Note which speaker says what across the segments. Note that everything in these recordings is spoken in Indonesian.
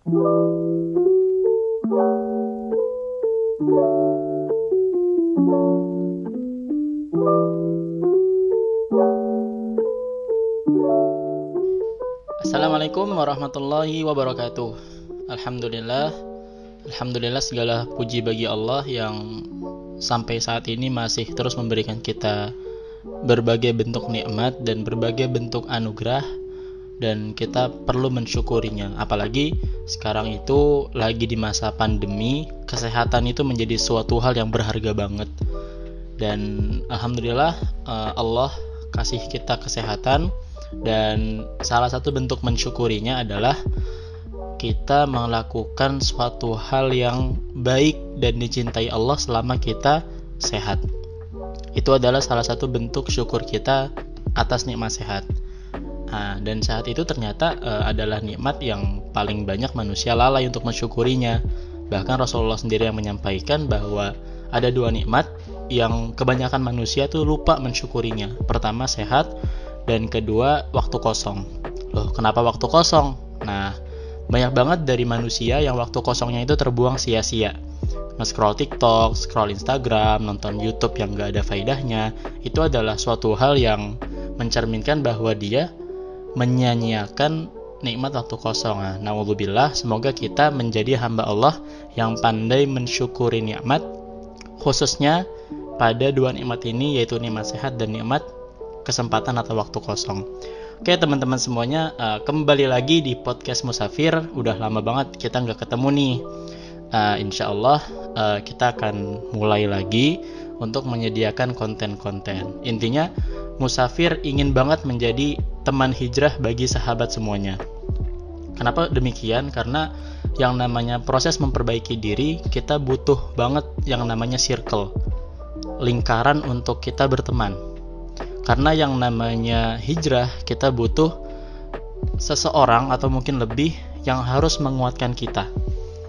Speaker 1: Assalamualaikum warahmatullahi wabarakatuh. Alhamdulillah, alhamdulillah segala puji bagi Allah yang sampai saat ini masih terus memberikan kita berbagai bentuk nikmat dan berbagai bentuk anugerah dan kita perlu mensyukurinya. Apalagi sekarang itu lagi di masa pandemi, kesehatan itu menjadi suatu hal yang berharga banget. Dan alhamdulillah eh, Allah kasih kita kesehatan dan salah satu bentuk mensyukurinya adalah kita melakukan suatu hal yang baik dan dicintai Allah selama kita sehat. Itu adalah salah satu bentuk syukur kita atas nikmat sehat. Nah, dan saat itu ternyata uh, adalah nikmat yang paling banyak manusia lalai untuk mensyukurinya. Bahkan Rasulullah sendiri yang menyampaikan bahwa ada dua nikmat yang kebanyakan manusia tuh lupa mensyukurinya. Pertama sehat, dan kedua waktu kosong loh kenapa waktu kosong nah banyak banget dari manusia yang waktu kosongnya itu terbuang sia-sia nge-scroll TikTok, scroll Instagram, nonton YouTube yang gak ada faidahnya itu adalah suatu hal yang mencerminkan bahwa dia menyanyiakan nikmat waktu kosong. Nah, semoga kita menjadi hamba Allah yang pandai mensyukuri nikmat khususnya pada dua nikmat ini yaitu nikmat sehat dan nikmat kesempatan atau waktu kosong. Oke teman-teman semuanya uh, kembali lagi di podcast Musafir. Udah lama banget kita nggak ketemu nih. Uh, insya Allah uh, kita akan mulai lagi untuk menyediakan konten-konten. Intinya Musafir ingin banget menjadi teman hijrah bagi sahabat semuanya. Kenapa demikian? Karena yang namanya proses memperbaiki diri kita butuh banget yang namanya circle lingkaran untuk kita berteman karena yang namanya hijrah kita butuh seseorang atau mungkin lebih yang harus menguatkan kita.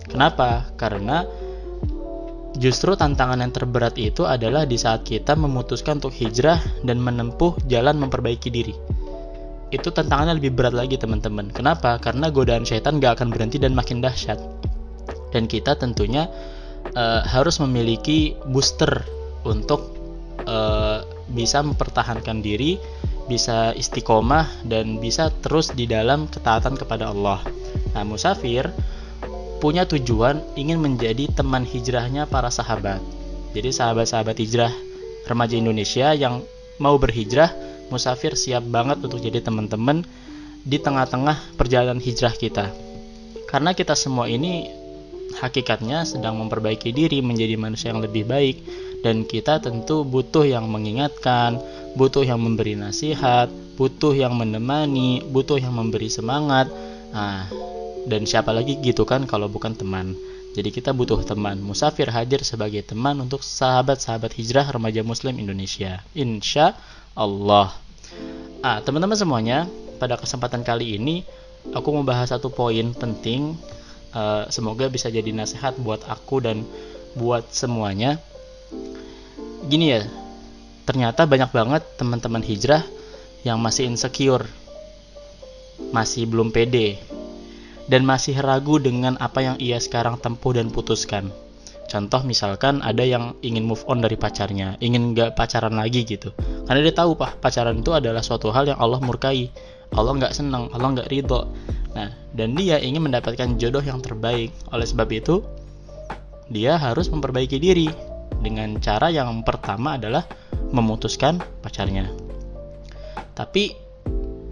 Speaker 1: Kenapa? Karena justru tantangan yang terberat itu adalah di saat kita memutuskan untuk hijrah dan menempuh jalan memperbaiki diri. Itu tantangannya lebih berat lagi teman-teman. Kenapa? Karena godaan syaitan gak akan berhenti dan makin dahsyat. Dan kita tentunya uh, harus memiliki booster untuk uh, bisa mempertahankan diri, bisa istiqomah dan bisa terus di dalam ketaatan kepada Allah. Nah, musafir punya tujuan ingin menjadi teman hijrahnya para sahabat. Jadi sahabat-sahabat hijrah remaja Indonesia yang mau berhijrah, musafir siap banget untuk jadi teman-teman di tengah-tengah perjalanan hijrah kita. Karena kita semua ini hakikatnya sedang memperbaiki diri menjadi manusia yang lebih baik dan kita tentu butuh yang mengingatkan, butuh yang memberi nasihat, butuh yang menemani, butuh yang memberi semangat. Nah, dan siapa lagi gitu kan kalau bukan teman. Jadi kita butuh teman. Musafir hadir sebagai teman untuk sahabat-sahabat hijrah remaja muslim Indonesia. Insya Allah. Ah, teman-teman semuanya, pada kesempatan kali ini aku mau bahas satu poin penting. Uh, semoga bisa jadi nasihat buat aku dan buat semuanya gini ya ternyata banyak banget teman-teman hijrah yang masih insecure masih belum pede dan masih ragu dengan apa yang ia sekarang tempuh dan putuskan contoh misalkan ada yang ingin move on dari pacarnya ingin gak pacaran lagi gitu. Karena dia tahu pak pacaran itu adalah suatu hal yang Allah murkai. Allah nggak senang Allah nggak ridho. Nah dan dia ingin mendapatkan jodoh yang terbaik. Oleh sebab itu dia harus memperbaiki diri dengan cara yang pertama adalah memutuskan pacarnya. Tapi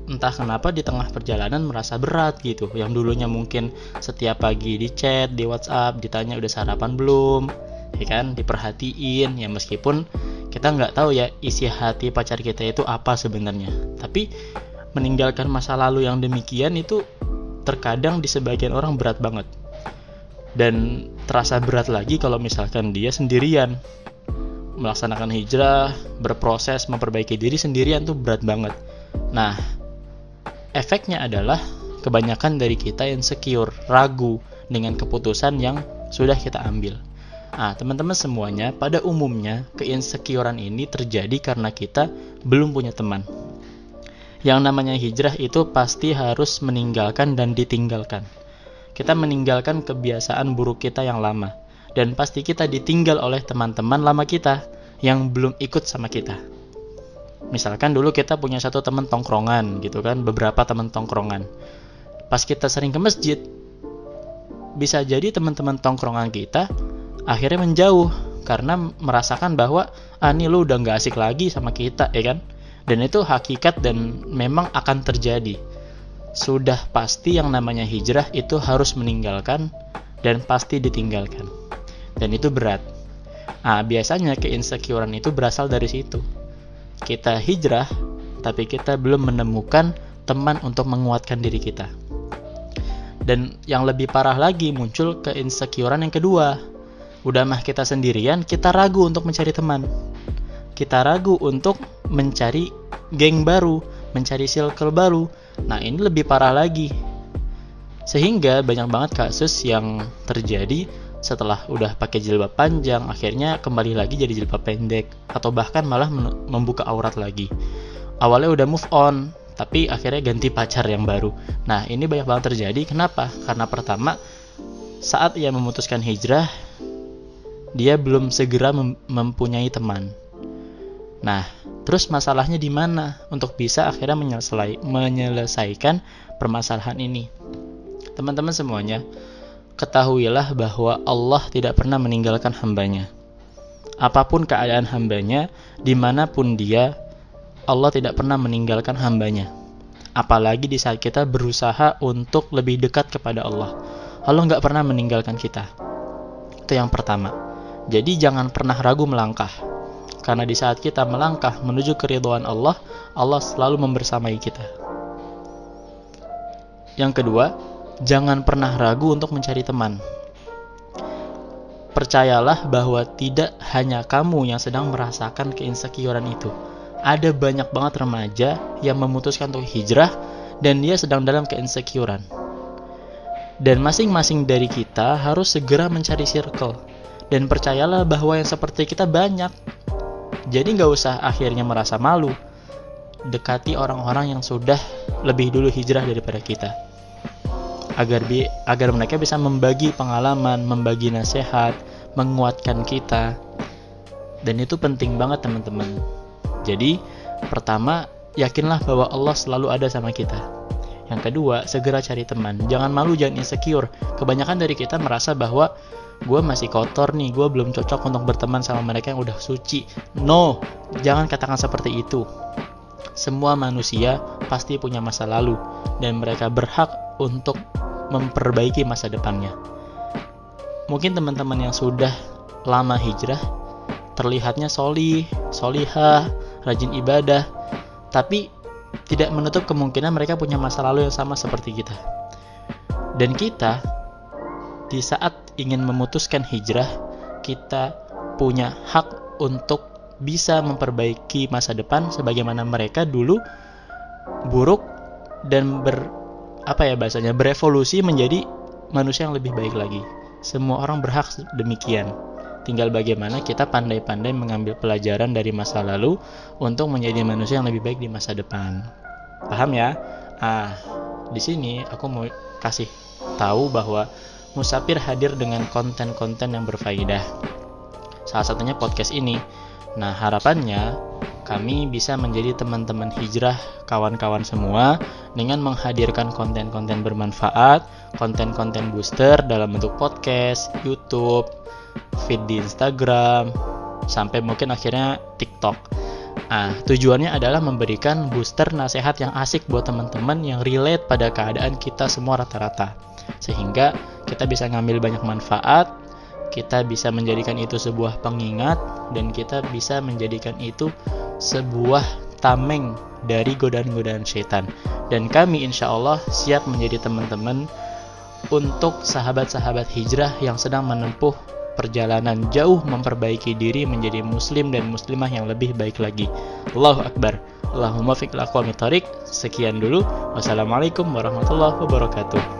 Speaker 1: entah kenapa di tengah perjalanan merasa berat gitu. Yang dulunya mungkin setiap pagi di chat, di WhatsApp, ditanya udah sarapan belum, ya kan, diperhatiin ya meskipun kita nggak tahu ya isi hati pacar kita itu apa sebenarnya. Tapi meninggalkan masa lalu yang demikian itu terkadang di sebagian orang berat banget dan terasa berat lagi kalau misalkan dia sendirian melaksanakan hijrah, berproses memperbaiki diri sendirian tuh berat banget. Nah, efeknya adalah kebanyakan dari kita insecure, ragu dengan keputusan yang sudah kita ambil. Nah, teman-teman semuanya, pada umumnya keinsecurean ini terjadi karena kita belum punya teman. Yang namanya hijrah itu pasti harus meninggalkan dan ditinggalkan kita meninggalkan kebiasaan buruk kita yang lama dan pasti kita ditinggal oleh teman-teman lama kita yang belum ikut sama kita. Misalkan dulu kita punya satu teman tongkrongan gitu kan, beberapa teman tongkrongan. Pas kita sering ke masjid, bisa jadi teman-teman tongkrongan kita akhirnya menjauh karena merasakan bahwa ah lu udah nggak asik lagi sama kita ya kan? Dan itu hakikat dan memang akan terjadi. Sudah pasti yang namanya hijrah itu harus meninggalkan dan pasti ditinggalkan. Dan itu berat. Nah biasanya keinsecurean itu berasal dari situ kita hijrah tapi kita belum menemukan teman untuk menguatkan diri kita. Dan yang lebih parah lagi muncul keinsecurean yang kedua. Udah mah kita sendirian kita ragu untuk mencari teman. Kita ragu untuk mencari geng baru mencari circle baru. Nah ini lebih parah lagi. Sehingga banyak banget kasus yang terjadi setelah udah pakai jilbab panjang akhirnya kembali lagi jadi jilbab pendek. Atau bahkan malah membuka aurat lagi. Awalnya udah move on tapi akhirnya ganti pacar yang baru. Nah ini banyak banget terjadi. Kenapa? Karena pertama saat ia memutuskan hijrah dia belum segera mem mempunyai teman. Nah, terus masalahnya di mana? Untuk bisa akhirnya menyelesai menyelesaikan permasalahan ini? Teman-teman semuanya, ketahuilah bahwa Allah tidak pernah meninggalkan hambanya. Apa pun keadaan hambanya, di mana pun dia, Allah tidak pernah meninggalkan hambanya. Apalagi di saat kita berusaha untuk lebih dekat kepada Allah. Allah nggak pernah meninggalkan kita. Itu yang pertama. Jadi jangan pernah ragu melangkah. Karena di saat kita melangkah menuju keridhaan Allah, Allah selalu membersamai kita. Yang kedua, jangan pernah ragu untuk mencari teman. Percayalah bahwa tidak hanya kamu yang sedang merasakan keinsecurean itu. Ada banyak banget remaja yang memutuskan untuk hijrah dan dia sedang dalam keinsecurean. Dan masing-masing dari kita harus segera mencari circle dan percayalah bahwa yang seperti kita banyak. Jadi nggak usah akhirnya merasa malu. Dekati orang-orang yang sudah lebih dulu hijrah daripada kita. Agar bi agar mereka bisa membagi pengalaman, membagi nasihat, menguatkan kita. Dan itu penting banget teman-teman. Jadi, pertama, yakinlah bahwa Allah selalu ada sama kita. Yang kedua, segera cari teman. Jangan malu, jangan insecure. Kebanyakan dari kita merasa bahwa gue masih kotor nih gue belum cocok untuk berteman sama mereka yang udah suci no jangan katakan seperti itu semua manusia pasti punya masa lalu dan mereka berhak untuk memperbaiki masa depannya. Mungkin teman-teman yang sudah lama hijrah terlihatnya solih, solihah, rajin ibadah tapi tidak menutup kemungkinan mereka punya masa lalu yang sama seperti kita. Dan kita di saat ingin memutuskan hijrah, kita punya hak untuk bisa memperbaiki masa depan sebagaimana mereka dulu buruk dan ber apa ya bahasanya berevolusi menjadi manusia yang lebih baik lagi. Semua orang berhak demikian. Tinggal bagaimana kita pandai-pandai mengambil pelajaran dari masa lalu untuk menjadi manusia yang lebih baik di masa depan. Paham ya? Ah, di sini aku mau kasih tahu bahwa Musafir hadir dengan konten-konten yang berfaedah. Salah satunya podcast ini. Nah, harapannya kami bisa menjadi teman-teman hijrah kawan-kawan semua dengan menghadirkan konten-konten bermanfaat, konten-konten booster dalam bentuk podcast, YouTube, feed di Instagram, sampai mungkin akhirnya TikTok. Nah, tujuannya adalah memberikan booster nasihat yang asik buat teman-teman yang relate pada keadaan kita semua rata-rata. Sehingga kita bisa ngambil banyak manfaat, kita bisa menjadikan itu sebuah pengingat, dan kita bisa menjadikan itu sebuah tameng dari godaan-godaan setan. Dan kami insya Allah siap menjadi teman-teman untuk sahabat-sahabat hijrah yang sedang menempuh perjalanan jauh memperbaiki diri menjadi muslim dan muslimah yang lebih baik lagi. Allahu Akbar. Allahumma fiqh Sekian dulu. Wassalamualaikum warahmatullahi wabarakatuh.